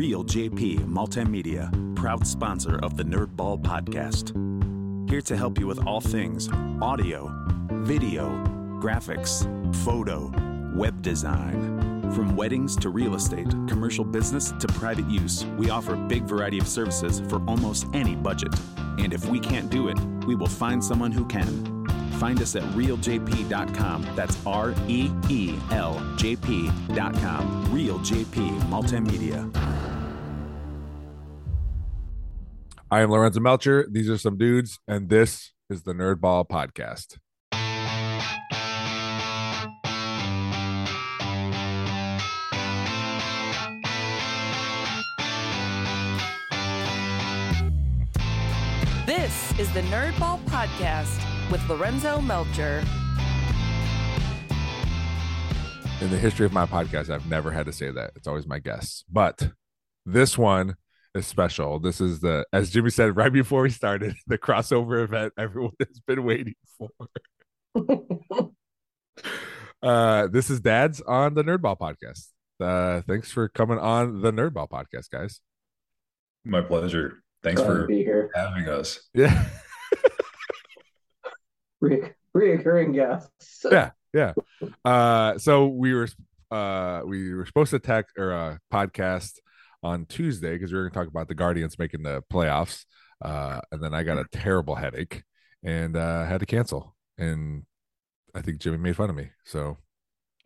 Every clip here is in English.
Reel JP Multimedia, proud sponsor of the Nerdball Podcast. Here to help you with all things audio, video, graphics, photo, web design. From weddings to real estate, commercial business to private use, we offer a big variety of services for almost any budget. And if we can't do it, we will find someone who can. Find us at reeljp.com. That's R E E L J P.com. Reel JP Multimedia. I am Lorenzo Melcher. These are some dudes, and this is the Nerdball Podcast. This is the Nerdball Podcast with Lorenzo Melcher. In the history of my podcast, I've never had to say that. It's always my guests. But this one is special. This is the, as Jimmy said right before we started, the crossover event everyone has been waiting for. uh, this is Dad's on the Nerdball Podcast. Uh, thanks for coming on the Nerdball Podcast, guys. My pleasure. Thanks Glad for be here. having us. Yeah. Re- reoccurring guests. yeah yeah uh so we were uh we were supposed to tech or uh podcast on tuesday because we were going to talk about the guardians making the playoffs uh and then i got a terrible headache and uh had to cancel and i think jimmy made fun of me so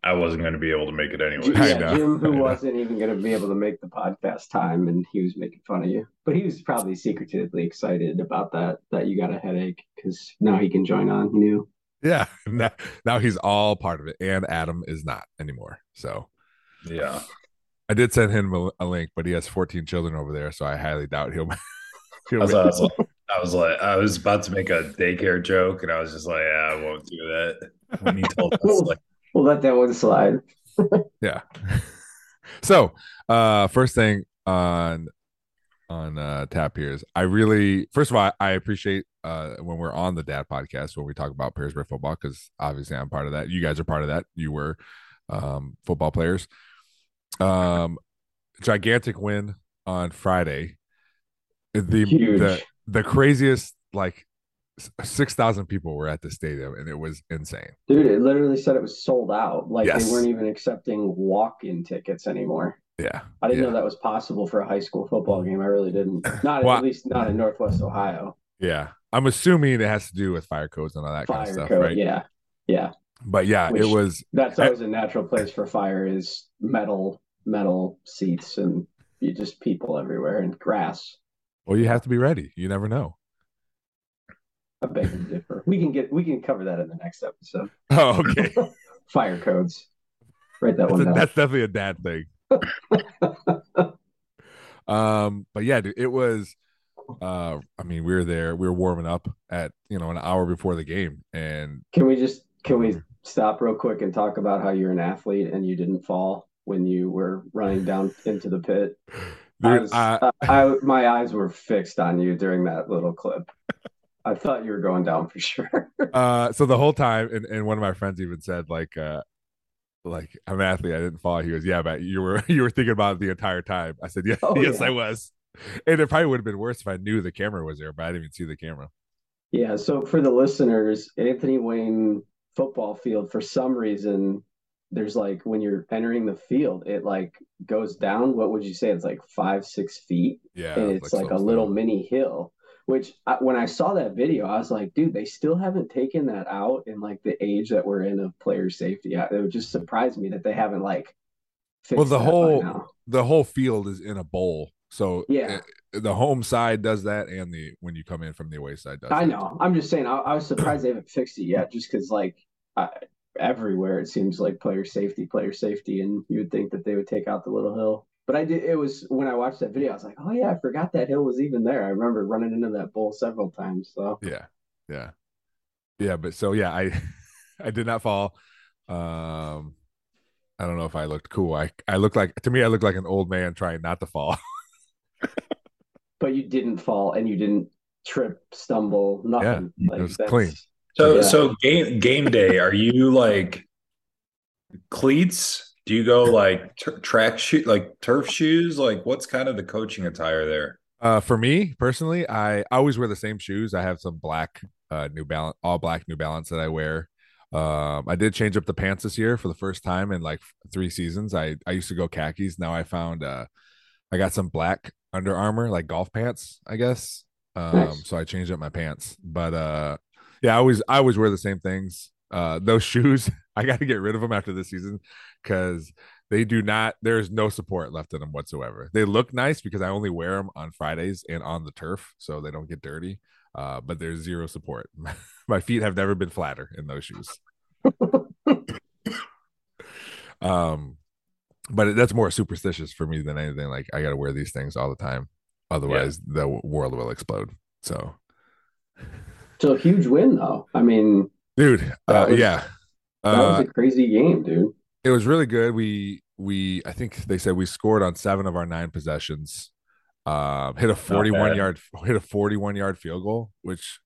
I wasn't going to be able to make it anyway. Yeah, know, Jim, who wasn't even going to be able to make the podcast time, and he was making fun of you. But he was probably secretively excited about that that you got a headache because now he can join on. He knew. yeah now, now he's all part of it and adam is not anymore so Yeah. I did send him a, a link but he has 14 children over there so i highly doubt he'll, he'll I was, I was like, I was like, I was about to make a daycare joke, and I was just like, yeah, I won't do that. When he told us, like, We'll let that one slide. yeah. So uh first thing on on uh tap here is i really first of all i appreciate uh when we're on the dad podcast when we talk about Perrysburg football because obviously i'm part of that. You guys are part of that. You were um football players um gigantic win on friday the Huge. the the craziest like 6000 people were at the stadium and it was insane Dude, it literally said it was sold out. Like Yes. they weren't even accepting walk-in tickets anymore. yeah I didn't yeah. know that was possible for a high school football game. I really didn't. Not Well, at least not in Northwest Ohio. Yeah. I'm assuming it has to do with fire codes and all that kind Fire of stuff, code. right? Yeah. Yeah. But yeah, Which- it was That's always a natural place for fire is metal metal seats and you just people everywhere and grass. well, you have to be ready. You never know. I beg to differ. We can get we can cover that in the next episode. Oh, okay. Fire codes. Write that that's, one a- down. that's definitely a dad thing. um, but yeah, dude, it was uh I mean, we were there, we were warming up at you know an hour before the game and Can we just can we stop real quick and talk about how you're an athlete and you didn't fall when you were running down into the pit? I was, I, I, I my eyes were fixed on you during that little clip. I thought you were going down for sure. uh so the whole time and, and one of my friends even said like uh like I'm an athlete, I didn't fall. He goes, Yeah, but you were you were thinking about it the entire time. I said, Yeah, Oh, yes, yeah. I was. And it probably would have been worse if I knew the camera was there, but I didn't even see the camera. Yeah, so for the listeners, Anthony Wayne football field, for some reason, there's like when you're entering the field, it like goes down. What would you say? It's like five, six feet, Yeah. and it's was like a little mini hill. Which I, when I saw that video, I was like, dude, they still haven't taken that out in like the age that we're in of player safety. It would just surprise me that they haven't like fixed Well, the whole the whole field is in a bowl. So Yeah. uh, the home side does that and the when you come in from the away side does I it. know. I'm just saying. I, I was surprised they haven't fixed it yet, just because like I, everywhere it seems like player safety, player safety, and you would think that they would take out the little hill. But I did. It was when I watched that video, I was like, oh yeah, I forgot that hill was even there. I remember running into that bowl several times. So Yeah. Yeah. Yeah, but so yeah, I I did not fall. Um I don't know if I looked cool. I I looked like to me I looked like an old man trying not to fall. but you didn't fall and you didn't trip, stumble, nothing. Yeah, it was that's- So Yeah. so game game day, are you like cleats Do you go like t- track shoe, like turf shoes? Like, what's kind of the coaching attire there? Uh, for me personally, I always wear the same shoes. I have some black uh, New Balance, all black New Balance that I wear. Um, I did change up the pants this year for the first time in like three seasons. I I used to go khakis. Now I found uh, I got some black Under Armour like golf pants, I guess. Um, Nice. so I changed up my pants. But uh, yeah, I always I always wear the same things. Uh, those shoes, I got to get rid of them after this season because they do not. There's no support left in them whatsoever. They look nice because I only wear them on Fridays and on the turf, so they don't get dirty. Uh, but there's zero support. my feet have never been flatter in those shoes. um, but that's more superstitious for me than anything. Like I got to wear these things all the time, otherwise the world will explode. So, So a huge win though. I mean, dude, uh, was- yeah, that uh, was a crazy game, dude. it was really good. We we I think they said we scored on seven of our nine possessions. Um, hit a 41 yard hit a 41 yard field goal, which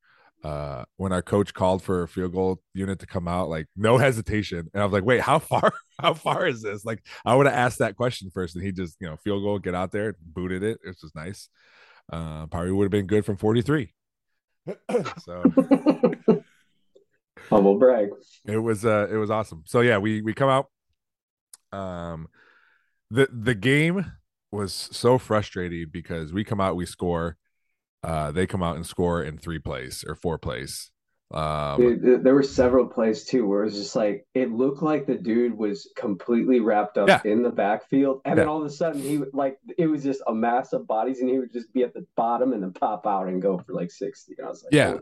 uh when our coach called for a field goal unit to come out, like no hesitation. And I was like, wait, how far how far is this? Like I would have asked that question first, and he just, you know, field goal, get out there, booted it. It was nice. Uh probably would have been good from 43. so Humble brag. it was uh it was awesome so yeah we we come out um the the game was so frustrating because we come out we score uh they come out and score in three plays or four plays um Dude, there were several plays too where it was just like it looked like the dude was completely wrapped up Yeah. in the backfield, and then all of a sudden he like it was just a mass of bodies, and he would just be at the bottom and then pop out and go for like sixty. And I was like, Yeah.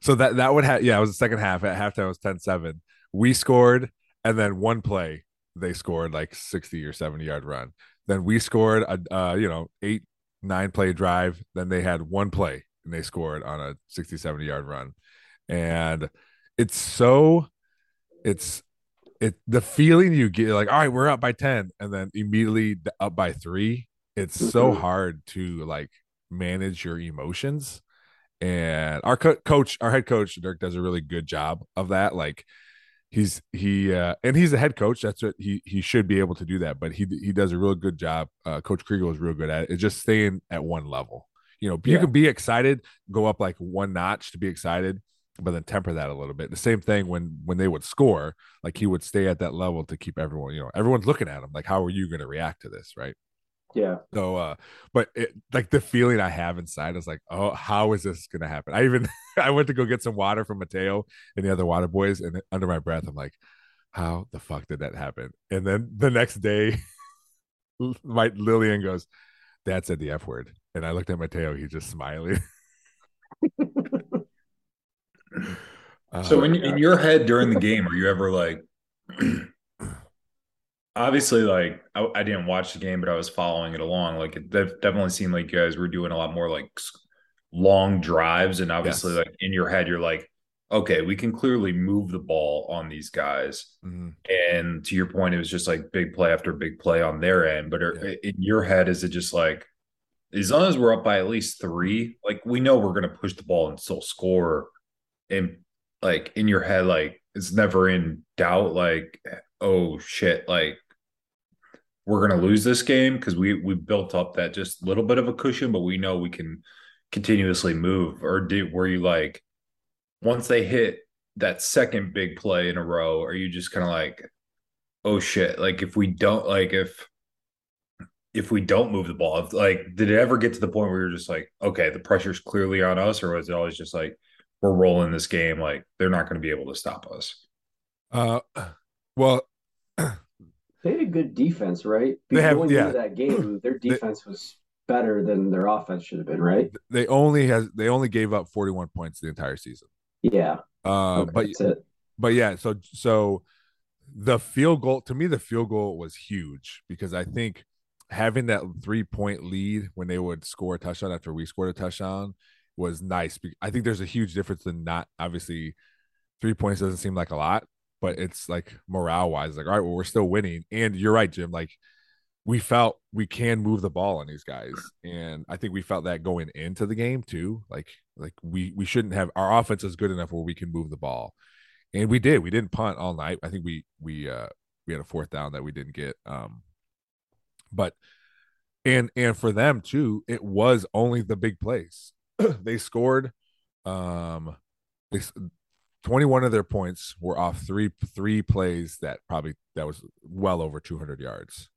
so that that would have yeah it was the second half at halftime it was 10-7 we scored and then one play they scored like 60 or 70 yard run then we scored a uh you know eight nine play drive then they had one play and they scored on a 60 70 yard run and it's so it's it the feeling you get like all right we're up by 10 and then immediately up by 3 it's so Mhm. hard to like manage your emotions. And our co- coach our head coach dirk does a really good job of that. Like he's he uh and he's a head coach. That's what he he should be able to do that. But he he does a real good job. Uh coach kriegel is real good at it. It's just staying at one level. You know you Yeah. can be excited go up like one notch to be excited but then temper that a little bit the same thing when when they would score like he would stay at that level to keep everyone you know everyone's looking at him like how are you going to react to this right Yeah. so, uh, but it, like the feeling I have inside is like, oh, how is this gonna happen? I even I went to go get some water from Mateo and the other water boys, and under my breath, I'm like, how the fuck did that happen? And then the next day, my Lillian goes, Dad said the F word, and I looked at Mateo, he's just smiling. Uh, So in, in your head during the game, are you ever like, obviously, like I, I didn't watch the game, but I was following it along. Like it def- definitely seemed like you guys were doing a lot more like long drives, and obviously, Yes. like in your head, you're like, okay, we can clearly move the ball on these guys. mhm. And to your point, it was just like big play after big play on their end. But are, Yeah. in your head, is it just like, as long as we're up by at least three, like we know we're going to push the ball and still score. And like in your head, like it's never in doubt, like, oh shit, like we're going to lose this game because we we built up that just little bit of a cushion, but we know we can continuously move. Or did were you like once they hit that second big play in a row, are you just kind of like, oh shit, like if we don't like if if we don't move the ball, if, like did it ever get to the point where you're just like, okay, the pressure's clearly on us, or was it always just like we're rolling this game, like they're not going to be able to stop us? uh, well, They had a good defense, right? They have- Going yeah. into that game, their defense was better than their offense should have been, right? they only has they only gave up 41 points the entire season. Yeah. Uh, Okay, but that's it. but yeah, so so the field goal to me, the field goal was huge because I think having that three point lead when they would score a touchdown after we scored a touchdown was nice. I think there's a huge difference in not obviously three points doesn't seem like a lot, but it's like morale wise, like all right, well we're still winning. And you're right, Jim. Like we felt we can move the ball on these guys, and I think we felt that going into the game too. Like like we we shouldn't have our offense is good enough where we can move the ball and we did we didn't punt all night i think we we uh we had a fourth down that we didn't get. Um, but and and for them too, it was only the big plays. they scored. Um, they 21 of their points were off three three plays that probably that was well over 200 yards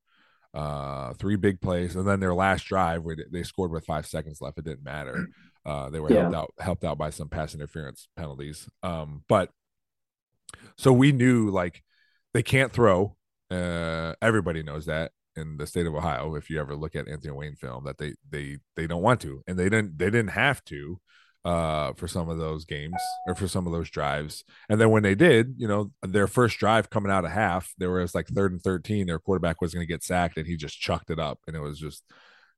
uh three big plays and then their last drive where they scored with five seconds left it didn't matter uh they were yeah. helped out helped out by some pass interference penalties um but so we knew like they can't throw uh everybody knows that in the state of ohio if you ever look at anthony wayne film that they they they don't want to and they didn't they didn't have to uh, for some of those games or for some of those drives. And then when they did, you know, their first drive coming out of half, there was like third and 13, their quarterback was going to get sacked and he just chucked it up. And it was just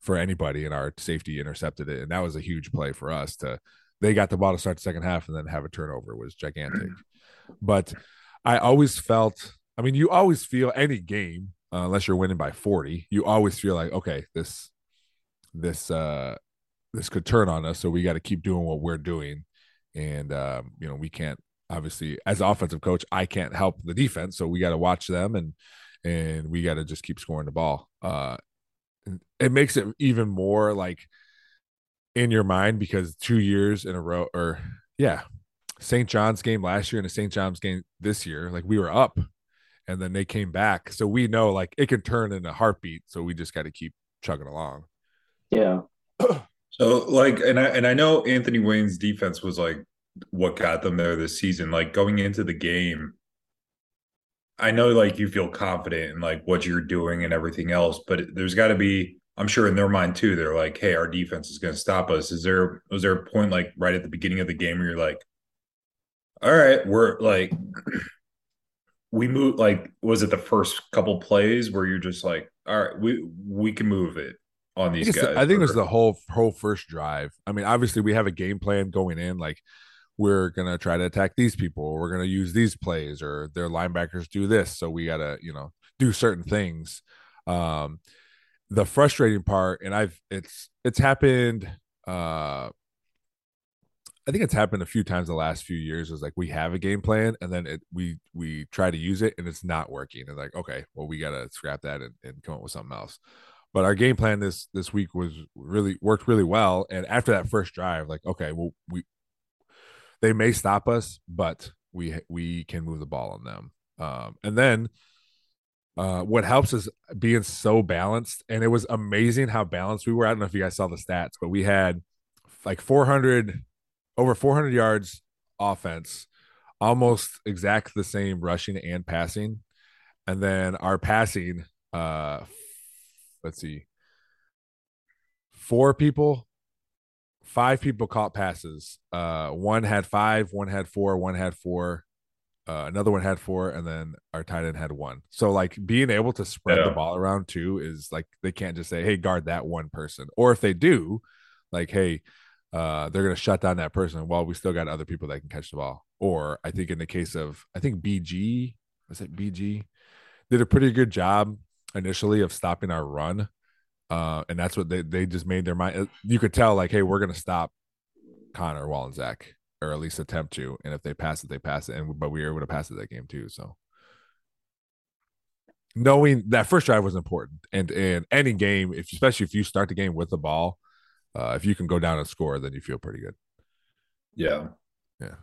for anybody, and our safety intercepted it. And that was a huge play for us to, they got the ball to start the second half and then have a turnover was gigantic. But I always felt, I mean, you always feel any game, uh, unless you're winning by 40, you always feel like, okay, this, this, uh, this could turn on us. So we got to keep doing what we're doing. And, um, you know, we can't obviously, as offensive coach, I can't help the defense. So we got to watch them and, and we got to just keep scoring the ball. Uh, it makes it even more like in your mind because two years in a row, or yeah, St. John's game last year and a St. John's game this year, like we were up and then they came back. So we know like it can turn in a heartbeat. So we just got to keep chugging along. Yeah. So like, and I and I know Anthony Wayne's defense was like what got them there this season. Like going into the game, I know like you feel confident in like what you're doing and everything else, but there's got to be. I'm sure in their mind too, they're like, "Hey, our defense is going to stop us." Is there was there a point like right at the beginning of the game where you're like, "All right, we're like." we move like was it the first couple plays where you're just like all right we we can move it on these I guys. I think it was the whole whole first drive. I mean, obviously we have a game plan going in, like we're gonna try to attack these people, or we're gonna use these plays, or their linebackers do this, so we gotta, you know, do certain things. Um, the frustrating part, and I've it's it's happened. Uh, I think it's happened a few times the last few years. Is like we have a game plan, and then it we we try to use it, and it's not working. And like, okay, well, we gotta scrap that and, and come up with something else. But our game plan this this week was really worked really well. And after that first drive, like, okay, well, we they may stop us, but we we can move the ball on them. Um, and then uh, what helps is being so balanced. And it was amazing how balanced we were. I don't know if you guys saw the stats, but we had like 400 over 400 yards offense, almost exact the same rushing and passing. And then our passing, uh, let's see, four people, five people caught passes. Uh, one had five, one had four, one had four. Uh, another one had four, and then our tight end had one. So like being able to spread yeah. the ball around too is like they can't just say, "Hey, guard that one person," or if they do, like, "Hey, uh, they're gonna shut down that person." While we still got other people that can catch the ball. Or I think in the case of I think BG was it BG did a pretty good job initially of stopping our run. Uh, and that's what they, they just made their mind. You could tell, like, hey, we're going to stop Connor Wallensack, or at least attempt to. And if they pass it, they pass it. And but we were able to pass it that game too. So knowing that first drive was important, and in any game, if especially if you start the game with the ball, uh, if you can go down and score, then you feel pretty good. Yeah, yeah.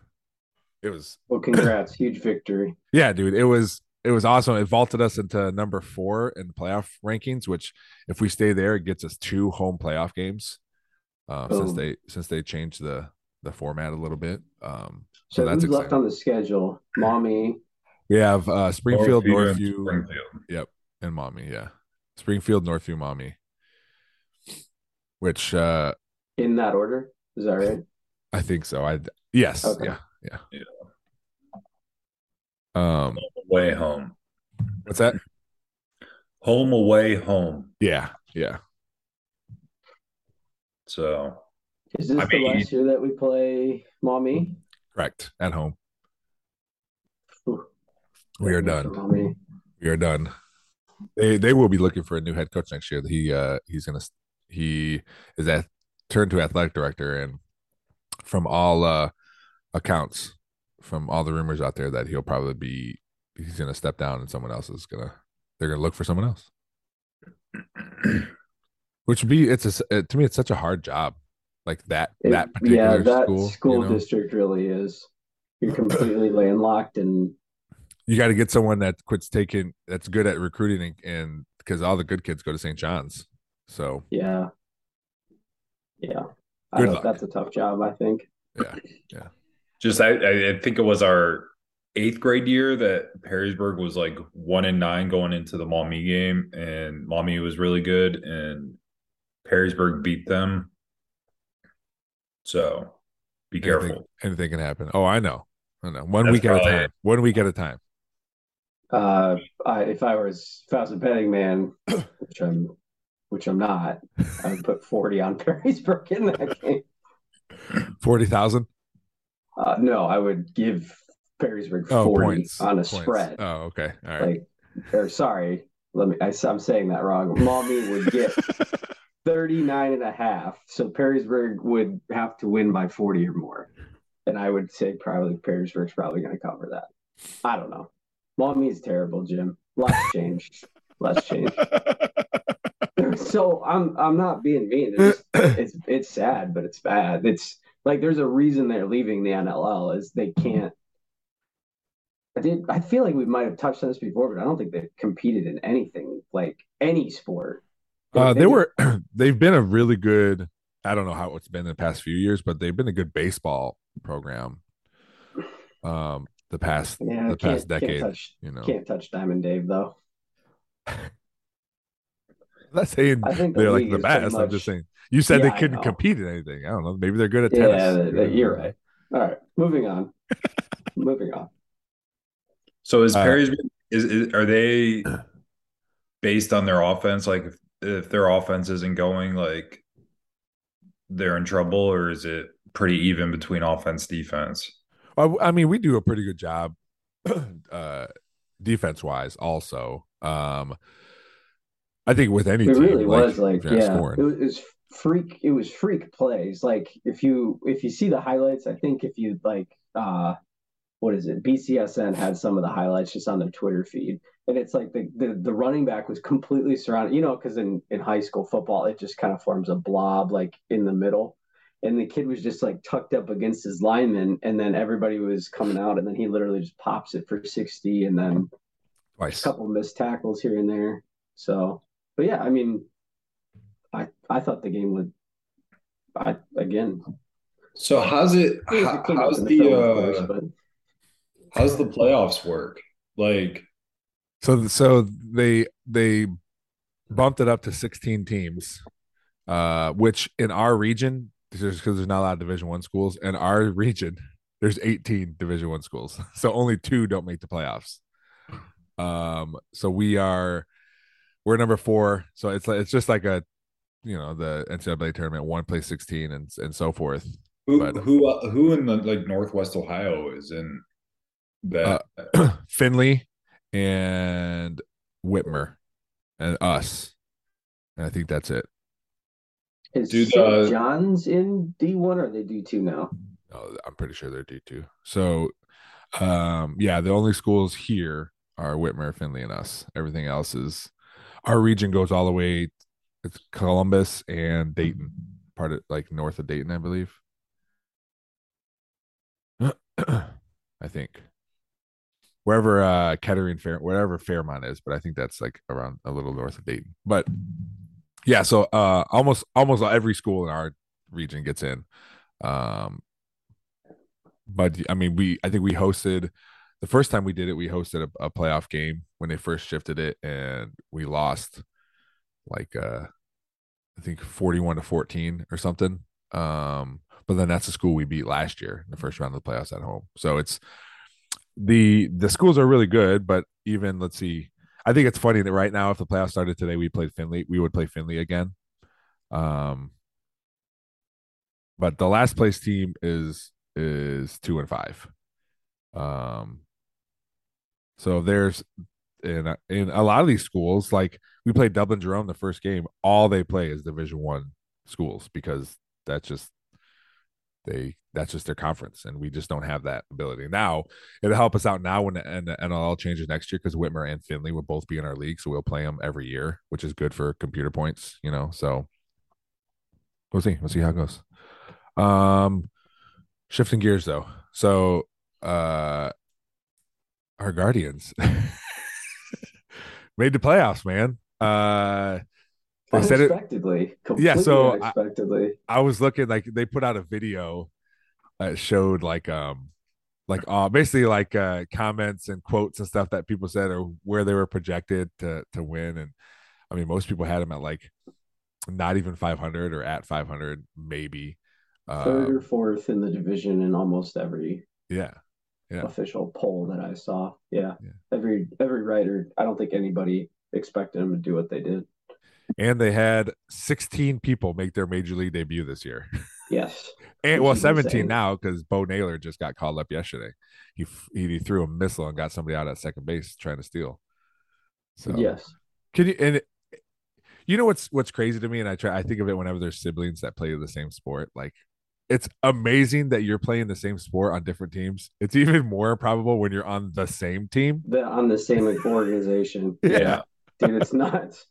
It was well. Congrats, huge victory. Yeah, dude. It was it was awesome. It vaulted us into number four in the playoff rankings, which if we stay there, it gets us two home playoff games. Um, since they since they changed the the format a little bit. Um, so, so that's who's left on the schedule? Maumee. We have uh, Springfield, Northview, Northview Springfield. Yep, and Maumee. Yeah, Springfield, Northview, Maumee. Which uh in that order is that right? I think so. I yes, okay. yeah, yeah. yeah. Um, away home. What's that? Home away home. Yeah, yeah. So, is this I the mean, last year that we play Maumee? Correct. At home. We are done. We are done. They they will be looking for a new head coach next year. He uh he's gonna he is at turned to athletic director and from all uh accounts from all the rumors out there that he'll probably be he's gonna step down and someone else is gonna they're gonna look for someone else. Which would be it's a to me it's such a hard job, like that It- that particular yeah, that school. school, you know? district really is. You're completely landlocked, and you got to get someone that quits taking that's good at recruiting and, and because all the good kids go to St. John's. So yeah, yeah. Good luck. That's a tough job, I think. yeah, yeah. Just I, I think it was our eighth grade year that Perrysburg was like one and nine going into the Maumee game, and Maumee was really good, and Perrysburg beat them. So be anything, careful. anything can happen. Oh, I know, I know. One That's week at a time. it. One week at a time. Uh, I, if I was if I was a betting man, which I'm, which I'm not, I would put forty on Perrysburg in that game. Forty thousand. Uh, no, I would give Perrysburg Oh, forty points on a Points. spread. Oh, okay. All right. Like, or sorry, let me. I, am saying that wrong. Maumee would get 39 and a half. So Perrysburg would have to win by 40 or more. And I would say probably Perrysburg's probably going to cover that. I don't know. Maumee's terrible, Jim. Lots changed. Lots changed. So I'm I'm not being mean. It's, it's it's sad, but it's bad. It's like there's a reason they're leaving the NLL is they can't. I did. I feel like we might have touched on this before, but I don't think they've competed in anything like any sport. Uh, Like, they were they've been a really good. I don't know how it's been in the past few years, but they've been a good baseball program. Um, the past Yeah, the past decade, touch, you know. can't touch Diamond Dave though. I'm not saying the they're like the is pretty best. I'm just saying you said Yeah, they couldn't compete in anything. I don't know. Maybe they're good at Yeah, tennis. that- that- you're right. All right, moving on. moving on. So is Uh, is, is are they based on their offense? Like if, if their offense isn't going, like they're in trouble, or is it pretty even between offense defense? I, I mean, we do a pretty good job, uh, defense wise. Also, um, I think with any It team, really was like yeah, it was, it was freak. It was freak plays. Like if you if you see the highlights, I think if you like uh, what is it? BCSN had some of the highlights just on their Twitter feed, and it's like the the, the running back was completely surrounded. You know, because in in high school football, it just kind of forms a blob like in the middle. And the kid was just like tucked up against his lineman, and then everybody was coming out, and then he literally just pops it for 60, and then a couple missed tackles here and there. So, but yeah, I mean, I I thought the game would. I again, So how's it? it How, how's in the film, of course, uh, but how's the playoffs work? Like So so they they bumped it up to 16 teams, uh, which in our region, because there's not a lot of Division One schools. In our region, there's 18 Division One schools, so only two don't make the playoffs. Um, so we are we're number four. So it's like it's just like a you know the NCAA tournament, one plays 16 and and so forth. who But- who uh, who in the like Northwest Ohio is in that? Findlay and Whitmer and us, and I think that's it. is Dude, St. uh, John's in D one or are they D two now? No, I'm pretty sure they're D two. So, um, yeah, the only schools here are Whitmer, Findlay, and us. Everything else is our region goes all the way. It's Columbus and Dayton, part of like north of Dayton, I believe. I think wherever uh Kettering Fair, wherever Fairmont is, but I think that's like around a little north of Dayton. But yeah, so uh almost almost every school in our region gets in. Um but I mean, we I think we hosted the first time we did it. We hosted a, a playoff game when they first shifted it, and we lost like uh I think forty one to fourteen or something. Um, but then that's the school we beat last year in the first round of the playoffs at home. So it's the the schools are really good, but even let's see. I think it's funny that right now, if the playoffs started today, we played Findlay, we would play Findlay again. Um, but the last place team is is two and five. Um, so there's in in a lot of these schools, like we played Dublin Jerome the first game, all they play is Division One schools because that's just they that's just their conference, and we just don't have that ability. Now it'll help us out now when the, and the NLL changes next year because Whitmer and Findlay will both be in our league, so we'll play them every year, which is good for computer points. You know, so we'll see. We'll see how it goes. Um, shifting gears though. So, uh, our Guardians made the playoffs, man. Uh, they said it. Unexpectedly. Yeah, so I- unexpectedly. I was looking like they put out a video that showed like um like uh basically like uh comments and quotes and stuff that people said or where they were projected to to win and I mean most people had them at like not even 500 or at 500 maybe Third or fourth in the division in almost every yeah Yeah. official poll that I saw. Yeah. Yeah. Every every writer, I don't think anybody expected them to do what they did. and they had 16 people make their major league debut this year Yes. and well 17 insane. now because Bo Naylor just got called up yesterday he, he he threw a missile and got somebody out at second base trying to steal so Yes. Can you and you know what's what's crazy to me, and I try I think of it whenever there's siblings that play the same sport. Like it's amazing that you're playing the same sport on different teams. It's even more probable when you're on the same team. The, on the same organization. Yeah. Dude, it's nuts.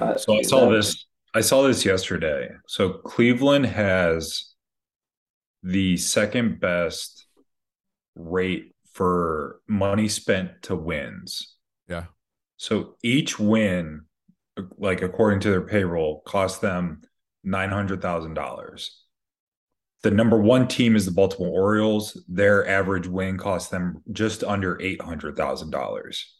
Uh, So I saw that- this. I saw this yesterday. So Cleveland has the second best rate for money spent to wins. Yeah. So each win, like according to their payroll, cost them nine hundred thousand dollars. The number one team is the Baltimore Orioles. Their average win cost them just under eight hundred thousand dollars.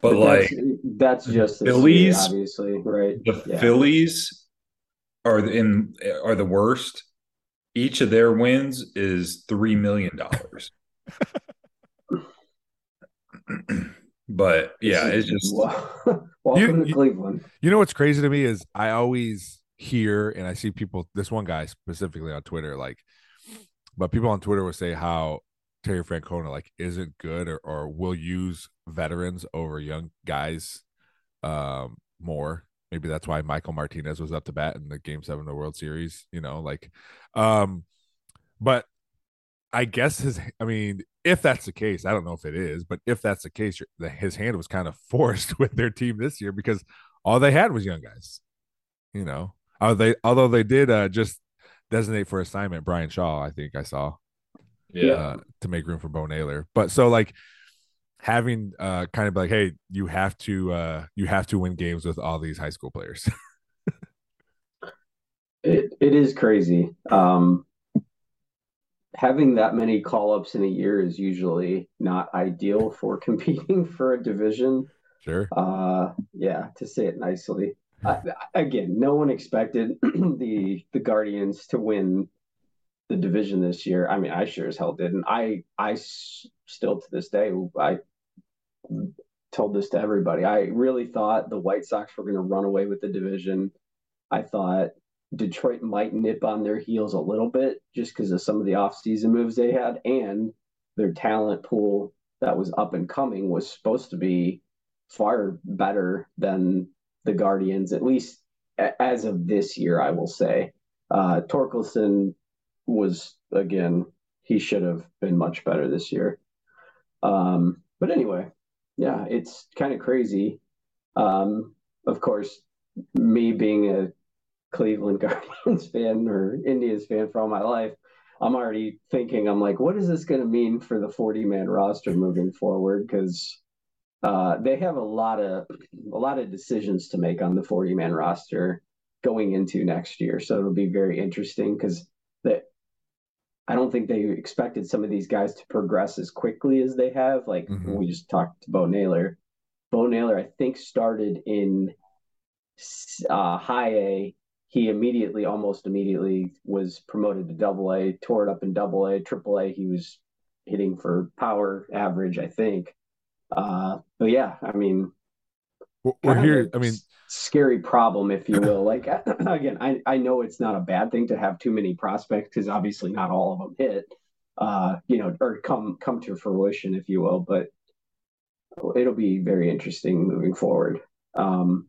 But like that's, that's just the Phillies- Phillies, obviously, right? the Yeah. Phillies are the- in are the worst. Each of their wins is three million dollars. but yeah, it's just welcome You- to Cleveland. You know what's crazy to me is I always hear and I see people. This one guy specifically on Twitter, like, but people on Twitter will say how Terry Francona like isn't good or or will use veterans over young guys um more. Maybe that's why Michael Martinez was up to bat in the game seven of the World Series, you know, like um but I guess his I mean, if that's the case, I don't know if it is, but if that's the case, his hand was kind of forced with their team this year because all they had was young guys. You know, uh, they although they did uh, just designate for assignment Bryan Shaw, I think I saw yeah. uh, to make room for Bo Naylor. But so like having uh kind of like, hey, you have to uh you have to win games with all these high school players. It it is crazy. Um, having that many call ups in a year is usually not ideal for competing for a division. sure. Uh, yeah, to say it nicely. Again, no one expected the the Guardians to win the division this year. I mean, I sure as hell didn't. I I still to this day I told this to everybody. I really thought the White Sox were going to run away with the division. I thought Detroit might nip on their heels a little bit just because of some of the offseason moves they had and their talent pool that was up and coming was supposed to be far better than the Guardians, at least as of this year, I will say. Uh, Torkelson was, again, he should have been much better this year. Um, but anyway, yeah, it's kind of crazy. Um, of course, me being a Cleveland Guardians fan or Indians fan for all my life, I'm already thinking, I'm like, what is this going to mean for the 40 man roster moving forward? Because uh, they have a lot of a lot of decisions to make on the 40 man roster going into next year. So it'll be very interesting because that I don't think they expected some of these guys to progress as quickly as they have. Like Mhm. we just talked to Bo Naylor. Bo Naylor, I think, started in uh, high A. He immediately, almost immediately, was promoted to double A, tore it up in double A, triple A. He was hitting for power average, I think. Uh, but yeah, I mean, We're- We're kind of here. I mean, scary problem, if you will. Like again, I I know it's not a bad thing to have too many prospects because obviously not all of them hit, uh, you know, or come come to fruition, if you will. But it'll be very interesting moving forward. Um,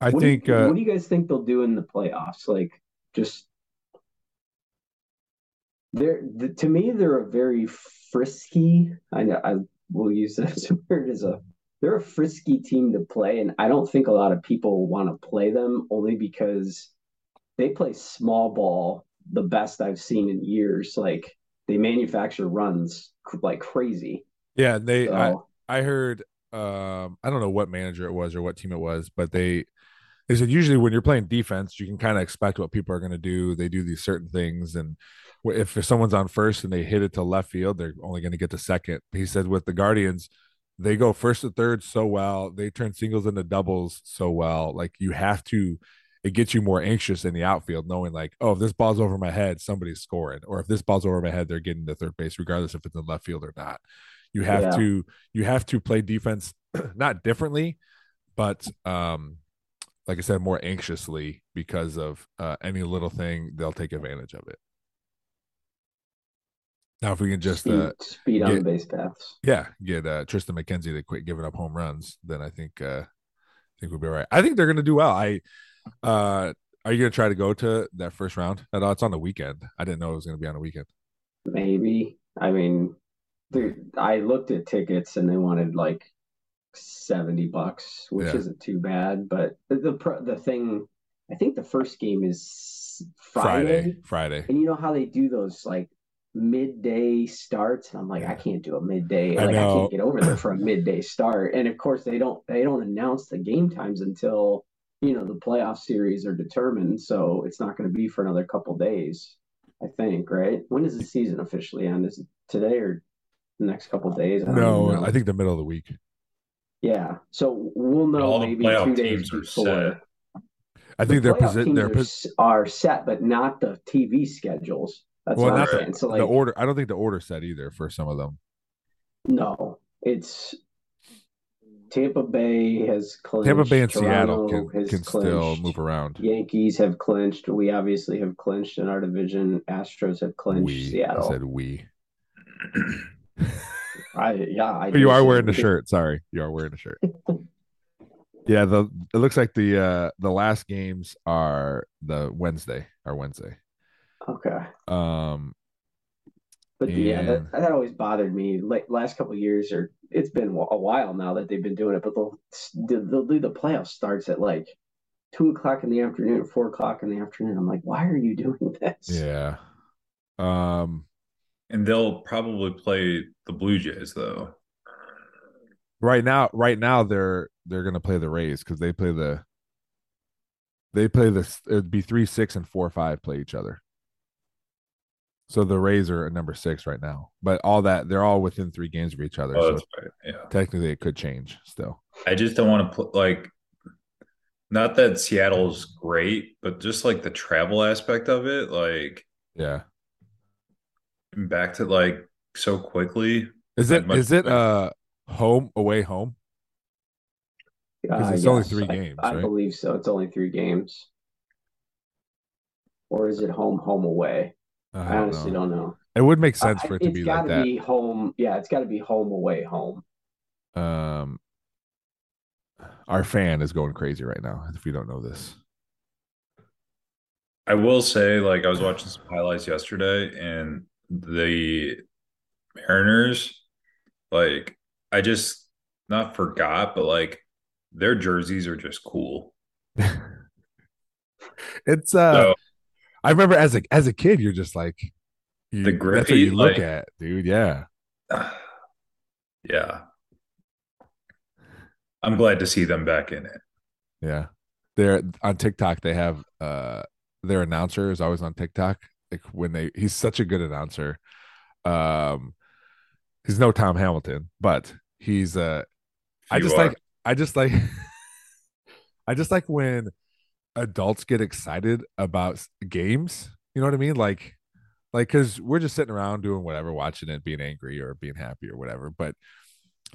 I what do you- think uh, what do you guys think they'll do in the playoffs? Like just they're the, to me they're a very frisky. I know I will use that as a word as a they're a frisky team to play, and I don't think a lot of people want to play them only because they play small ball the best I've seen in years. Like they manufacture runs like crazy. Yeah, they. So, I I heard. Um, I don't know what manager it was or what team it was, but they they said usually when you're playing defense, you can kind of expect what people are going to do. They do these certain things, and if someone's on first and they hit it to left field, they're only going to get to second. He said with the Guardians, they go first to third so well. They turn singles into doubles so well. Like you have to, it gets you more anxious in the outfield, knowing like, oh, if this ball's over my head, somebody's scoring, or if this ball's over my head, they're getting to third base, regardless if it's in left field or not. You have Yeah. to, you have to play defense not differently, but um, like I said, more anxiously because of uh, any little thing, they'll take advantage of it. Now, if we can just speed, uh, speed on get- the base paths. yeah, get uh, Triston McKenzie to quit giving up home runs, then I think uh, I think we'll be all right. I think they're going to do well. I uh, are you going to try to go to that first round? I know it's on the weekend. I didn't know it was going to be on the weekend. Maybe. I mean, dude, I looked at tickets and they wanted like 70 bucks, which Yeah. isn't too bad. But the, the thing, I think the first game is Friday. Friday, Friday. And you know how they do those like midday starts? And I'm like, I can't do a midday. I Like I, can't get over there for a midday start. And of course they don't they don't announce the game times until you know the playoff series are determined. So it's not going to be for another couple days, I think, right? When does the season officially end? Is it today or the next couple days? I No, know. I think the middle of the week. yeah. So we'll know All maybe two days teams are before. set. I think the they're playoff posi- teams they're pos- are set, but not the TV schedules. That's well, not the. So like, the order. I don't think the order set either for some of them. no, it's Tampa Bay has clinched. Tampa Bay and Toronto Seattle can has can still move around. Yankees have clinched. We obviously have clinched in our division. Astros have clinched. We I Seattle. said we. I, yeah, I you are wearing the shirt. Sorry, you are wearing a shirt. yeah, the it looks like the uh the last games are the Wednesday. Are Wednesday. Okay, Um, but yeah, that that always bothered me. Like last couple of years, or it's been a while now that they've been doing it. But they'll they'll do the playoff starts at like two o'clock in the afternoon, four o'clock in the afternoon. I'm like, why are you doing this? yeah. Um, And they'll probably play the Blue Jays though. right now, right now they're they're gonna play the Rays because they play the they play this. It'd be three, six, and four, five play each other. So the Rays are at number six right now, but all that they're all within three games of each other. Oh, so that's right. Yeah. technically, it could change still. I just don't want to put like not that Seattle's great, but just like the travel aspect of it, like Yeah. back to like so quickly. Is I'd it much is it prefer- uh home away home? 'Cause Uh, it's only yes, three I- games, I, right? believe so. It's only three games. Or is it home, home, away? I, I, honestly know. don't know. It would make sense I- for it to it's be got like to that. be home. Yeah, it's got to be home, away, home. Um, our fan is going crazy right now. If you don't know this, I will say, like, I was watching some highlights yesterday, and the Mariners, like, I just not forgot, but like, their jerseys are just cool. it's uh. So I remember as a as a kid, you're just like, you, The That's what you look like- at, dude. Yeah, yeah, I'm glad to see them back in it. yeah. They're on TikTok. They have uh their announcer is always on TikTok. Like when they, he's such a good announcer. Um, he's no Tom Hamilton, but he's uh I just are. like I just like I just like when adults get excited about games. You know what I mean? Like like cuz we're just sitting around doing whatever, watching it, being angry or being happy or whatever, but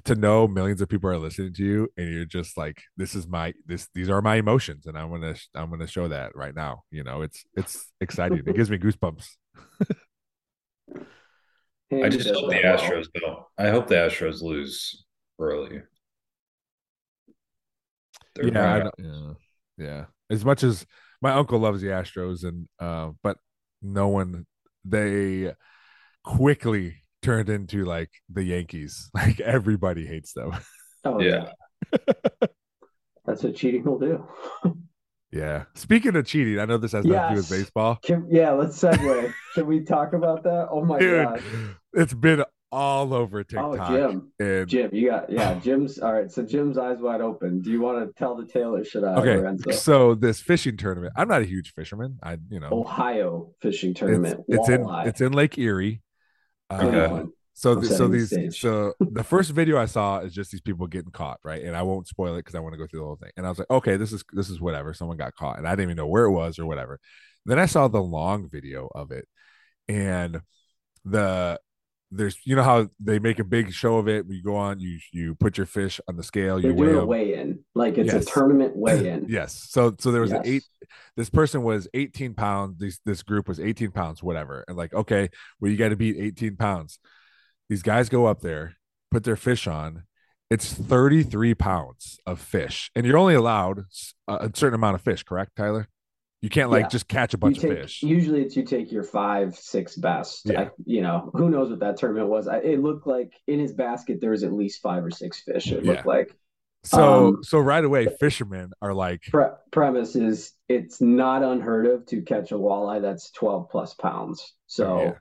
to know millions of people are listening to you and you're just like this is my this these are my emotions and I'm going to I'm going to show that right now. You know, it's it's exciting. it gives me goosebumps. I just hope the. Astros don't. I hope the Astros lose early. Yeah, I running don't- yeah, yeah. As much as my uncle loves the Astros, and uh, but no one they quickly turned into like the Yankees. Like everybody hates them. Oh Yeah. That's what cheating will do. Yeah. Speaking of cheating, I know this has nothing to do with baseball. Can, yeah, let's segue. Can we talk about that? Oh my Dude, god. it's been all over Oh, Jim. and Jim, you got yeah, Jim's all right. So Jim's eyes wide open. Do you want to tell the tale or should I, okay, Lorenzo? so this fishing tournament. I'm not a huge fisherman. I, you know, Ohio fishing tournament. it's in it's in Lake Erie. Uh. So, so these, stage. so the first video I saw is just these people getting caught, right? And I won't spoil it because I want to go through the whole thing. And I was like, okay, this is this is whatever. Someone got caught, and I didn't even know where it was or whatever. Then I saw the long video of it, and the there's you know how they make a big show of it. You go on, you you put your fish on the scale, They're you weigh a weigh in. Like it's Yes. a tournament weigh in. Yes. So so there was an eight. This person was 18 pounds. This this group was 18 pounds, whatever. And like, okay, well, you got to beat 18 pounds. These guys go up there, put their fish on. It's 33 pounds of fish, and you're only allowed a certain amount of fish. Correct, Tyler? You can't like Yeah. just catch a bunch take, of fish. Usually it's you take your five, six best. Yeah. I, you know, who knows what that tournament was. I, it looked like in his basket there was at least five or six fish. It looked like. so um, so right away, fishermen are like, Pre- premise is it's not unheard of to catch a walleye that's 12 plus pounds. So Yeah.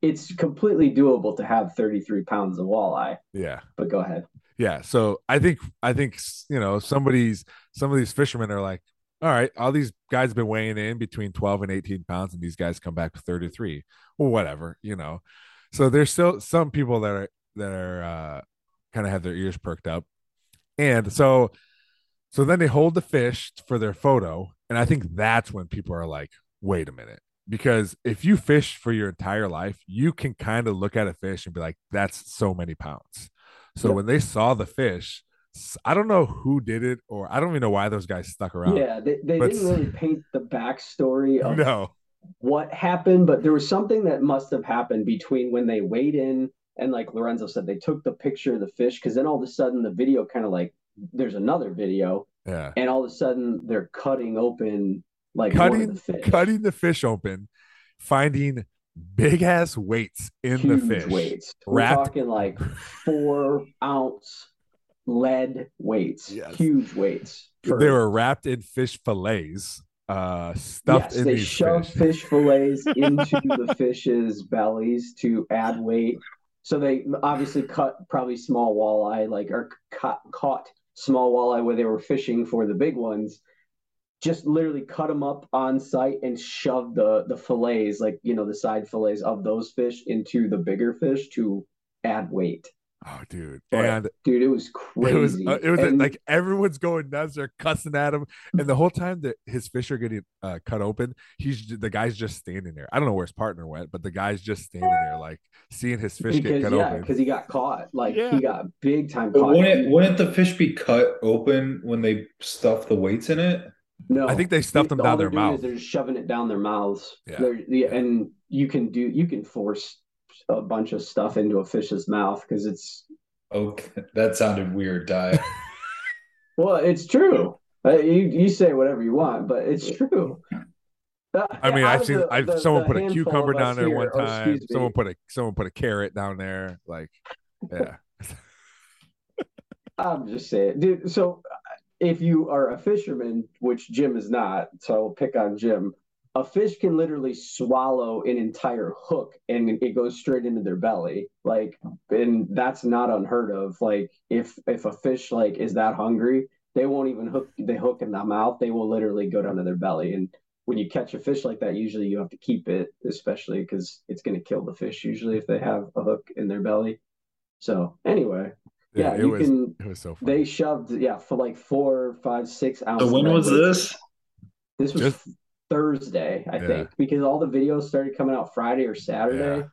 it's completely doable to have 33 pounds of walleye. yeah, But go ahead. Yeah. So I think I think you know somebody's some of these fishermen are like, all right, all these guys have been weighing in between 12 and 18 pounds, and these guys come back with 33. Well, whatever, you know. So there's still some people that are that are uh kind of have their ears perked up. And so so then they hold the fish for their photo. And I think that's when people are like, wait a minute. Because if you fish for your entire life, you can kind of look at a fish and be like, that's so many pounds. So Yep. when they saw the fish, I don't know who did it, or I don't even know why those guys stuck around. Yeah, they, they But- didn't really paint the backstory of No. what happened, but there was something that must have happened between when they weighed in and like Lorenzo said, they took the picture of the fish because then all of a sudden the video kind of like there's another video Yeah. and all of a sudden they're cutting open like Cutting the fish. cutting the fish open, finding big ass weights in the fish. weights. We're wrapped- talking like four ounce lead weights, Yes. huge weights. for- They were wrapped in fish fillets, uh, stuffed yes, in they these shoved fish. fish fillets into the fish's bellies to add weight. So they obviously cut probably small walleye, like or caught, caught small walleye where they were fishing for the big ones. Just literally cut them up on site and shoved the the fillets, like you know the side fillets of those fish, into the bigger fish to add weight. Oh, dude. And Dude, it was crazy. it was uh, it was And- like everyone's going nuts. They're cussing at him, and the whole time that his fish are getting uh, cut open, he's the guy's just standing there. I don't know where his partner went, but the guy's just standing there, like seeing his fish get cut yeah, open. because he got caught. Like Yeah. he got big time But caught. wouldn't wouldn't the fish be cut open when they stuff the weights in it? No, I think they stuffed them all down they're their doing is mouth. They're just shoving it down their mouths. Yeah. They're- and you can do you can force a bunch of stuff into a fish's mouth because it's Okay, that sounded weird, Di. well, it's true. Uh, you you say whatever you want, but it's true. Uh, I mean, I've seen the- I've the- someone the put a cucumber down there here- one oh, time. excuse me. Someone put a someone put a carrot down there. Like, yeah, I'm just saying, dude. So uh, if you are a fisherman, which Jim is not, so I'll pick on Jim. A fish can literally swallow an entire hook and it goes straight into their belly. Like, and that's not unheard of. Like, if if a fish like is that hungry, they won't even hook the hook in the mouth. They will literally go down to their belly. And when you catch a fish like that, usually you have to keep it, especially because it's going to kill the fish. Usually, if they have a hook in their belly. So anyway, yeah, it you was can it was so funny. they shoved yeah for like four five six ounces So when was this? this was Just- thursday i Yeah. think because all the videos started coming out friday or saturday Yeah.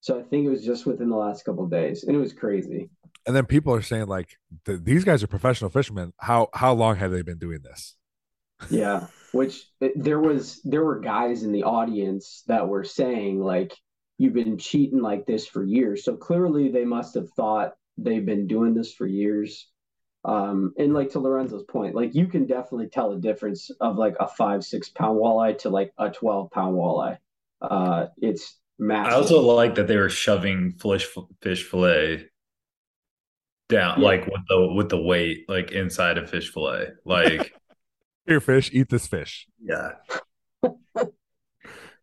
so i think it was just within the last couple of days and it was crazy and then people are saying like, th- these guys are professional fishermen. How how long have they been doing this? yeah which eh, there was there were guys in the audience that were saying like you've been cheating like this for years so clearly they must have thought they've been doing this for years um and like to lorenzo's point like you can definitely tell the difference of like a five six pound walleye to like a 12 pound walleye uh it's massive. I also like that they were shoving fish fish fillet down, Yeah. like with the with the weight, like inside of fish fillet. Like, Here, fish, eat this fish. yeah,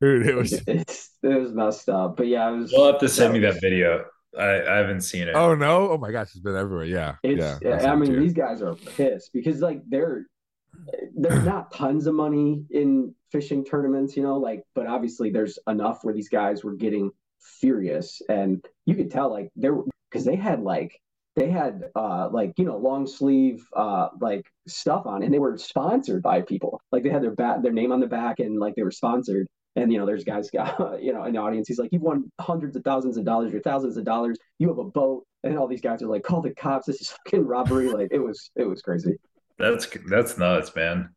Dude, it was. it's, it was messed up, but yeah, it was. you'll have to send me that video. I, I haven't seen it. Oh no! Oh my gosh, it's been everywhere. Yeah, It's, yeah. I mean, these guys are pissed because like they're there's not tons of money in fishing tournaments, you know, like, but obviously there's enough where these guys were getting furious, and you could tell like they're because they had like they had uh like you know long sleeve uh like stuff on, and they were sponsored by people, like they had their bat their name on the back, and like they were sponsored. And you know, there's guys got you know in the audience. He's like, "You've won hundreds of thousands of dollars or thousands of dollars. You have a boat." And all these guys are like, "Call the cops! This is fucking robbery!" Like it was, it was crazy. That's that's nuts, man.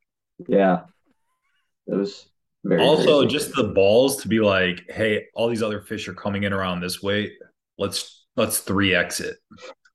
Yeah, it was very. also, just the balls to be like, hey, all these other fish are coming in around this way. Let's let's three exit.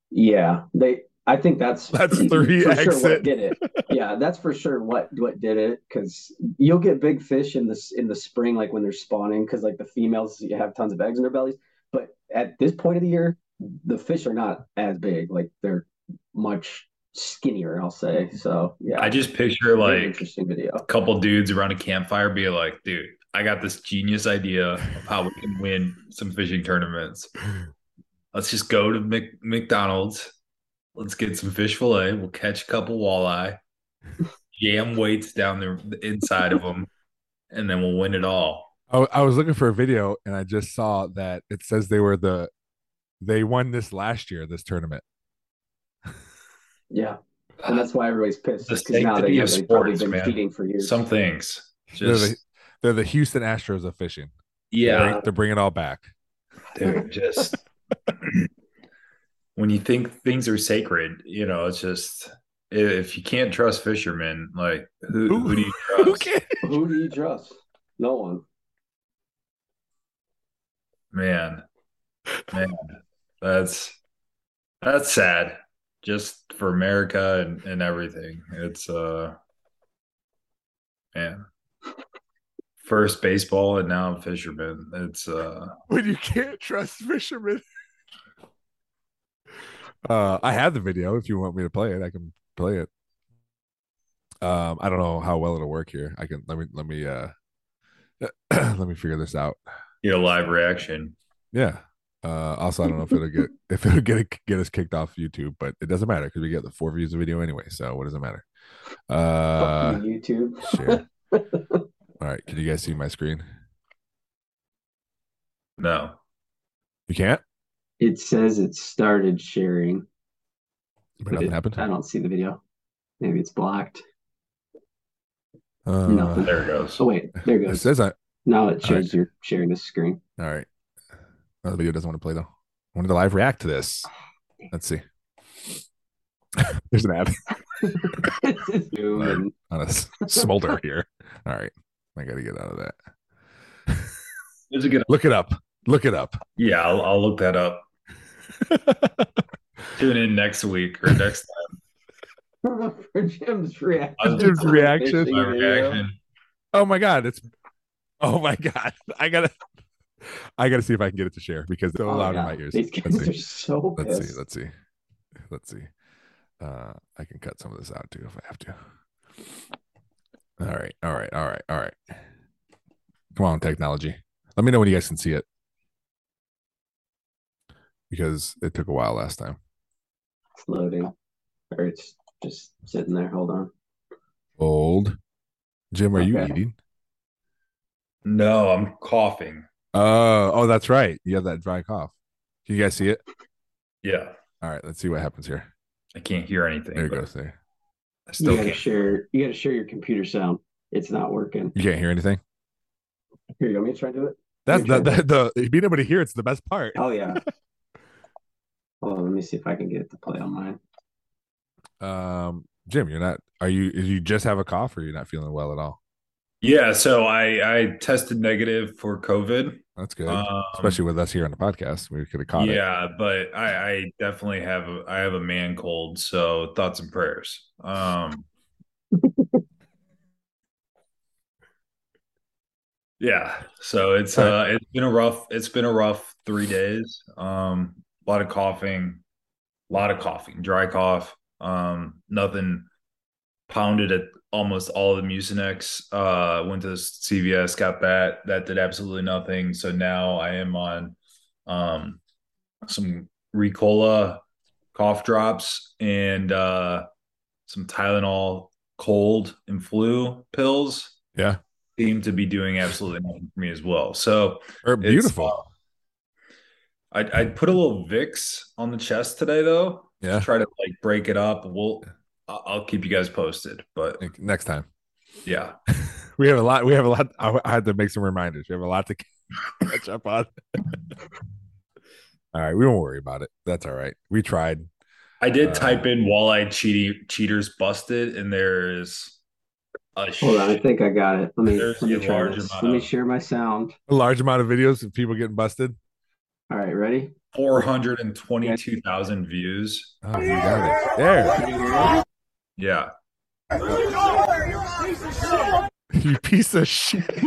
yeah, they. I think that's That's three for sure what did it. Yeah, that's for sure what what did it because you'll get big fish in this in the spring, like when they're spawning, because like the females you have tons of eggs in their bellies. But at this point of the year, the fish are not as big. Like they're much skinnier, I'll say. So yeah, I just picture like interesting video. a couple dudes around a campfire be like, dude, I got this genius idea of how we can win some fishing tournaments. Let's just go to Mc- McDonald's. Let's get some fish fillet. We'll catch a couple walleye, jam weights down the, the inside of them, and then we'll win it all. I, I was looking for a video and I just saw that it says they were the they won this last year, this tournament. Yeah, and that's why everybody's pissed The because now they, sanctity of they've sports, been man. feeding for years. Some things They're the, they're the Houston Astros of fishing. yeah, They're, they're bringing it all back. They're just when you think things are sacred, you know, it's just if you can't trust fishermen, like who who, do you trust? Okay. Who do you trust? No one. Man, man, that's that's sad. Just for America and, and everything. It's uh man. First baseball and now fisherman. It's uh When you can't trust fishermen. Uh, I have the video. If you want me to play it, I can play it. Um, I don't know how well it'll work here. I can let me let me uh let me figure this out. you know live reaction. Yeah. Uh, also, I don't know if it'll get if it'll get it, get us kicked off YouTube, but it doesn't matter because we get the four views of video anyway. So what does it matter? Uh, YouTube. share. All right, can you guys see my screen? No. You can't. It says it started sharing. But nothing It- happened. I don't see the video. Maybe it's blocked. Uh, Nothing. There it goes. Oh wait, there it goes. It goes. says I. Now it shows Alright. you're sharing the screen. All right. Oh, the video doesn't want to play though. I wanted to live react to this. Let's see. There's an ad Zoom and on a s- smolder here. All right. I got to get out of that. There's a good Look it up. Look it up. Yeah, I'll, I'll look that up. Tune in next week or next time. for Jim's reaction. Jim's reaction. My reaction. oh my god, it's Oh my god. I got to I got to see if I can get it to share because it's so Oh, loud yeah. in my ears. These Let's guys see. are so Let's pissed. see. Let's see. Let's see. Uh, I can cut some of this out too if I have to. All right. All right. All right. All right. Come on, technology. Let me know when you guys can see it. Because it took a while last time. It's loading. Or it's just sitting there. Hold on. Old. Jim, are you eating? No, I'm coughing. Oh, oh, that's right. You have that dry cough. Can you guys see it? Yeah, All right, let's see what happens here. I can't hear anything. There it but goes. There. I You still gotta can't. share you gotta share your computer sound. It's not working. You can't hear anything. Here, you want me to try to do it? That's the, trying the, the being able to hear it's the best part. Oh yeah. Hold on, let me see if I can get it to play on mine. Um, Jim, you're not. Are you? You just have a cough, or you're not feeling well at all? Yeah, so I I tested negative for COVID. That's good, Um, especially with us here on the podcast. We could have caught it. yeah, but I, I definitely have a I have a man cold, so thoughts and prayers. Um Yeah. So it's uh it's been a rough it's been a rough three days. Um a lot of coughing, a lot of coughing, dry cough. Um nothing pounded at almost all the Mucinex. Uh went to CVS, got that. That did absolutely nothing. So now I am on um some Ricola cough drops and uh some Tylenol cold and flu pills Yeah. seem to be doing absolutely nothing for me as well. So it's, beautiful. I I put a little Vicks on the chest today though. yeah. Try to like break it up. We'll I- I'll keep you guys posted. But Next time. yeah, We have a lot. We have a lot. I, I had to make some reminders. We have a lot to catch up on. all right. We won't worry about it. That's all right. We tried. I did Uh, type in walleye cheaty, cheaters busted, and there's a Hold on, I think I got it. Let me let me try this. amount Let me share my sound. A large amount of videos of people getting busted. All right, ready? 422,000 views. Oh, you got it. There. Can you hear it? Yeah. You piece of shit.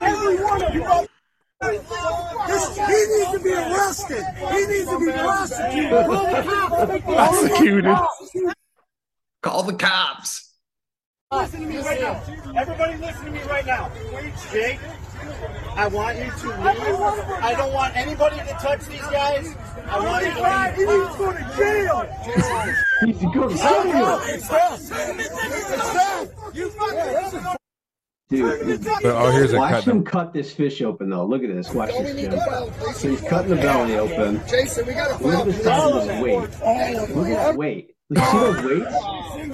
Every one of you. This, he needs to be arrested. He needs to be prosecuted. Call the cops. Prosecuted. Call the cops. Listen to me right now. Everybody listen to me right now. Wait, Jake, I want you to leave. I don't want anybody to touch these guys. I want you to leave. He needs to go to jail. He needs to go to jail. It's that. It's that. You fucking Dude, Oh, here's a watch cut. him cut this fish open though. Look at this. Watch this, Jim. So he's cutting the belly open. Jason, we got Look at the size of his weight. Look at his weight. You see those weights?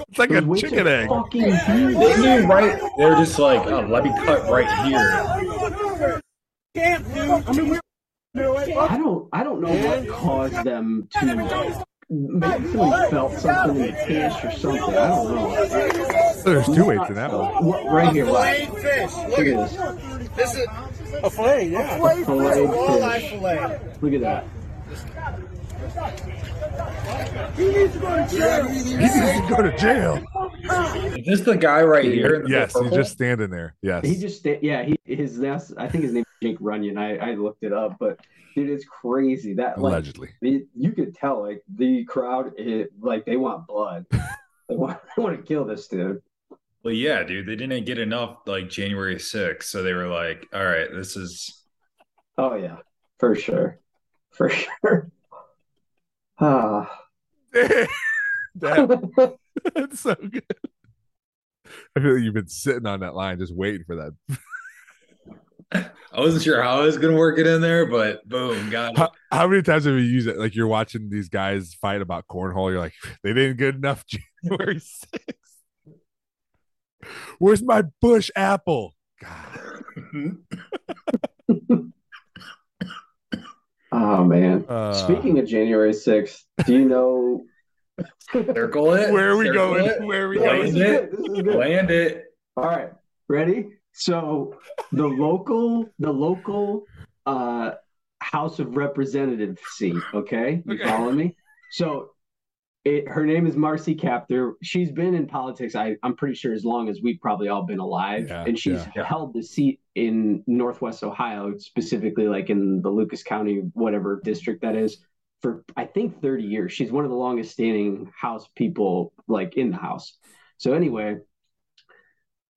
It's like a Those weights chicken egg. Fucking huge. They knew right. They're just like, oh, let me cut right here. Can't do. I mean, we do it. I don't I don't know what caused them to maybe somebody felt something in the fish or something. I don't know. There's two weights in that one. Right here, watch. Filleted fish. Look Look at at this. this. This is a fillet, yeah. Filleted Walleye fish. fillet. Look at that. He needs to go to jail. He needs to go to jail. Is this the guy right here? in the Yes, he's just standing there. Yes. He just sta- yeah, he his last I think his name is Jake Runyan. I, I looked it up, but dude, it's crazy. That like Allegedly. the, you could tell like the crowd it, like they want blood. they want they want to kill this dude. Well, yeah, dude. They didn't get enough like January 6th. So they were like, all right, this is Oh yeah, for sure. For sure. Ah. That- that's so good. I feel like you've been sitting on that line just waiting for that. I wasn't sure how I was gonna work it in there, but boom, got it. How, how many times have you used it? Like you're watching these guys fight about cornhole. You're like, they didn't get enough January 6th. Where's my bush apple? God. Oh man. Uh, Speaking of January 6th, do you know Circle it. where are we circle going? it, Where are we Yeah, going? this is Land good. it. This is good. Land it. All right, ready? So the local, the local uh House of Representatives seat. Okay, you Okay. follow me? So it, her name is Marcy Kaptur. She's been in politics. I, I'm pretty sure as long as we've probably all been alive, Yeah, and she's. Yeah. held the seat in Northwest Ohio, specifically like in the Lucas County, whatever district that is, for I think 30 years. She's one of the longest standing House people like in the House. So anyway,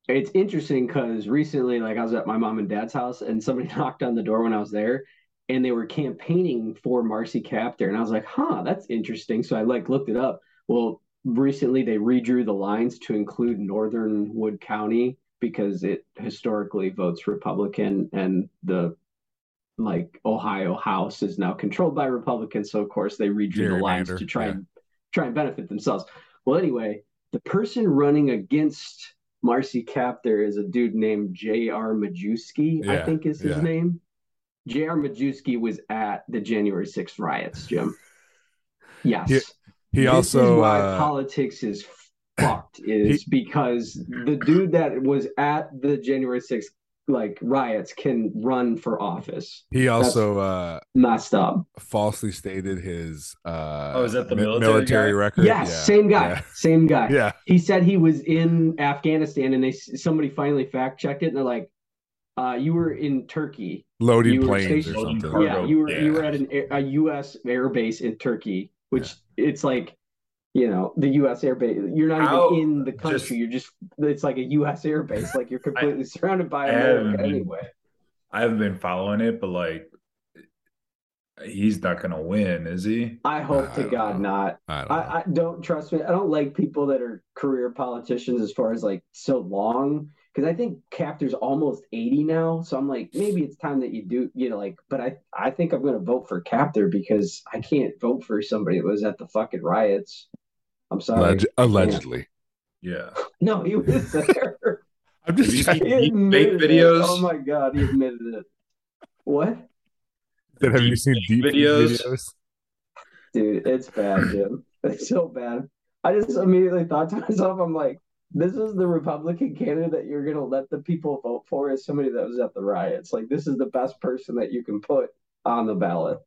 it's interesting because recently, like I was at my mom and dad's house, and somebody knocked on the door when I was there, and they were campaigning for Marcy Kaptur, and I was like, "Huh, that's interesting." So I like looked it up. Well, recently they redrew the lines to include Northern Wood County because it historically votes Republican, and the like Ohio House is now controlled by Republicans. So of course they redrew the lines to try yeah. and try and benefit themselves. Well, anyway, the person running against Marcy Kaptur is a dude named J.R. Majewski, I think is his yeah. name. J.R. Majewski was at the January 6th riots, Jim. Yes. He- He This also is why uh, politics is fucked is because the dude that was at the January 6th like riots can run for office. he also uh Messed up. falsely stated his uh Oh, is that the mi- military guy? record. Yes, Yeah, same guy. Yeah. Same guy. yeah. He said he was in Afghanistan and they somebody finally fact checked it and they're like, Uh, you were in Turkey. Loading You were planes or stationed- Loading something. yeah, you were you were at an a U.S. air base in Turkey, which it's like, you know, the U.S. air base. You're not How- even in the country. just- you're just it's like a U.S. air base. Like you're completely surrounded by I America haven't- anyway. I haven't been following it, but like, he's not gonna win, is he? I hope I to don't God know. not. I don't. I, I don't trust me. I don't like people that are career politicians as far as like so long because I think Kaptur's almost 80 now. So I'm like, maybe it's time that you do, you know, like, but I, I think I'm going to vote for Captor because I can't vote for somebody that was at the fucking riots. I'm sorry. Alleg- allegedly. Yeah. No, he was there. I'm just you trying- seen- he Deep fake admitted it. videos? Oh my God, he admitted it. What? have you seen deep videos? videos? Dude, it's bad, Jim. It's so bad. I just immediately thought to myself, I'm like, this is the Republican candidate that you're gonna let the people vote for as somebody that was at the riots. Like this is the best person that you can put on the ballot.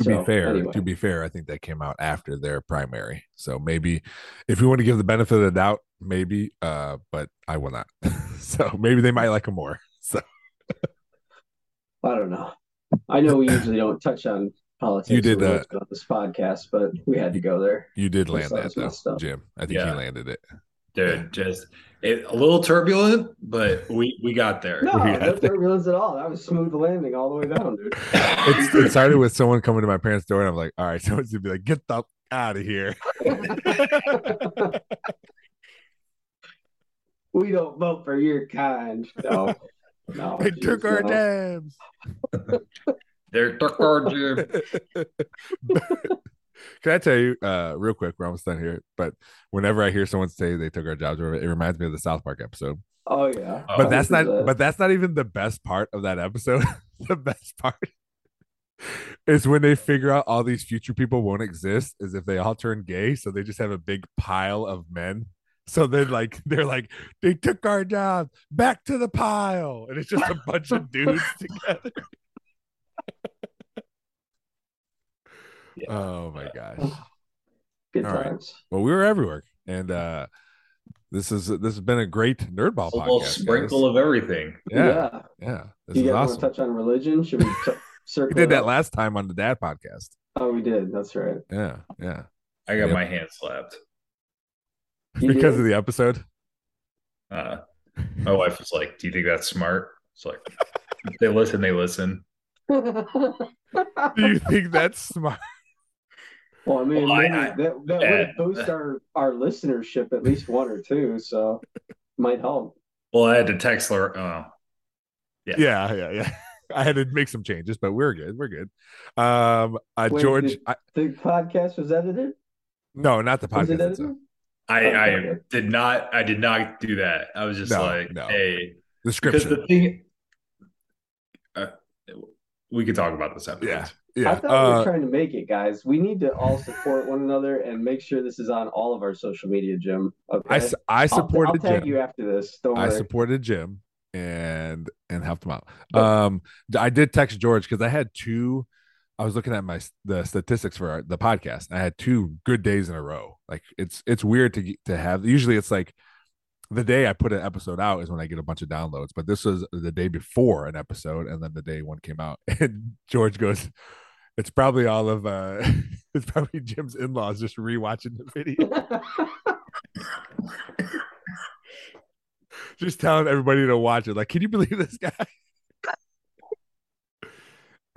To So, be fair, anyway. to be fair, I think that came out after their primary. So maybe if you want to give the benefit of the doubt, maybe, uh, but I will not. so maybe they might like him more. So I don't know. I know we usually don't touch on politics You did, or uh, on this podcast, but we had to go there. you did land that was though, messed. Jim. I think Yeah. he landed it. Dude, just it, a little turbulent, but we we got there. No, We no had to- turbulence at all. That was smooth landing all the way down, dude. It's, it started with someone coming to my parents' door, and I'm like, all right, someone's gonna be like, get the out of here. we don't vote for your kind. No, no. They geez, took our no. dams. There took our Jim. Can I tell you, uh, real quick, we're almost done here. But whenever I hear someone say they took our jobs, it reminds me of the South Park episode. Oh yeah, Oh, But that's not. 100%. But that's not even the best part of that episode. the best part is when they figure out all these future people won't exist. Is if they all turn gay, so they just have a big pile of men. So then, like, they're like, they took our jobs back to the pile, and it's just a bunch of dudes together. Oh my gosh. good all right. times. Well, we were everywhere, and uh this is this has been a great nerdball A little podcast. sprinkle guys. of everything. yeah, yeah, this You is guys want to touch on religion? Should we t- circle? We did that up? last time on the Dad podcast. Oh, we did. That's right. Yeah, yeah, I got Yep. my hand slapped. You because did? of the episode. Uh, my wife was like, "Do you think that's smart?" It's like they listen, they listen. Do you think that's smart? Well, I mean, Well, I- maybe I- that that yeah. would boost our our listenership at least one or two, so might help. Well, I had to text her. Oh, Yeah, yeah, yeah. I had to make some changes, but we're good. We're good. Um, uh, Wait, George, did- I, The podcast was edited. no, not the Was it podcast. edited? I, Okay, I okay. did not. I did not do that. I was just No, like, no. "Hey," The because the thing. Uh, we could talk about this afterwards. Yeah, I yeah. thought we were Uh, trying to make it, guys. We need to all support one another and make sure this is on all of our social media, Jim. Okay. I I I'll- supported I'll, tag Jim. you after this. Don't I supported Jim and and helped him out. But- Um, I did text George because I had two. I was looking at my the statistics for our, the podcast. I had two good days in a row. Like it's it's weird to to have. Usually it's like the day I put an episode out is when I get a bunch of downloads. But this was the day before an episode, and then the day one came out. And George goes, "It's probably all of uh, it's probably Jim's in laws just rewatching the video." just telling everybody to watch it. Like, can you believe this guy?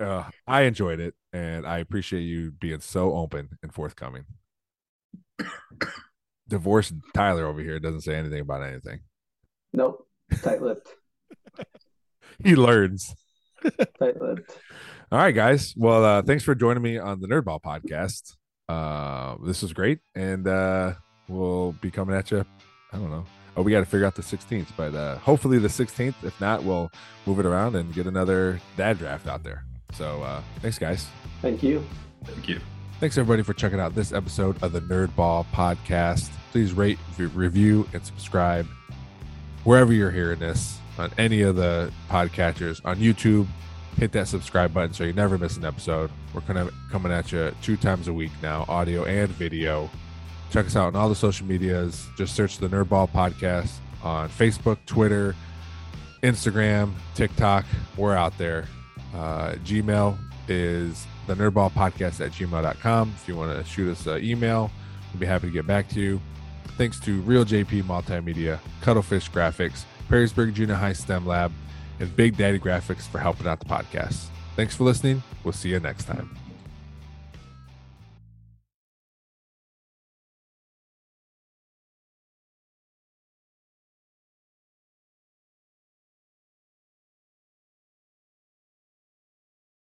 uh, I enjoyed it, and I appreciate you being so open and forthcoming. Divorced Tyler over here doesn't say anything about anything. nope. Tight lipped. He learns. Tight lipped. All right, guys. Well, uh, thanks for joining me on the Nerdball podcast. Uh, this was great, and uh, we'll be coming at you. I don't know. Oh, we got to figure out the 16th, but uh, hopefully the 16th. If not, we'll move it around and get another dad draft out there. So, uh, thanks, guys. Thank you. Thank you. Thanks everybody for checking out this episode of the Nerdball podcast. Please rate, v- review, and subscribe wherever you're hearing this on any of the podcatchers on YouTube. Hit that subscribe button so you never miss an episode. We're gonna coming at you two times a week now, audio and video. Check us out on all the social medias. Just search the Nerdball podcast on Facebook, Twitter, Instagram, TikTok. We're out there. Uh, Gmail is the nerdball podcast at gmail.com. If you want to shoot us an email, we'll be happy to get back to you. Thanks to Reel JP Multimedia, Cuttlefish Graphics, Perrysburg Junior High STEM Lab, and Big Daddy Graphics for helping out the podcast. Thanks for listening. We'll see you next time.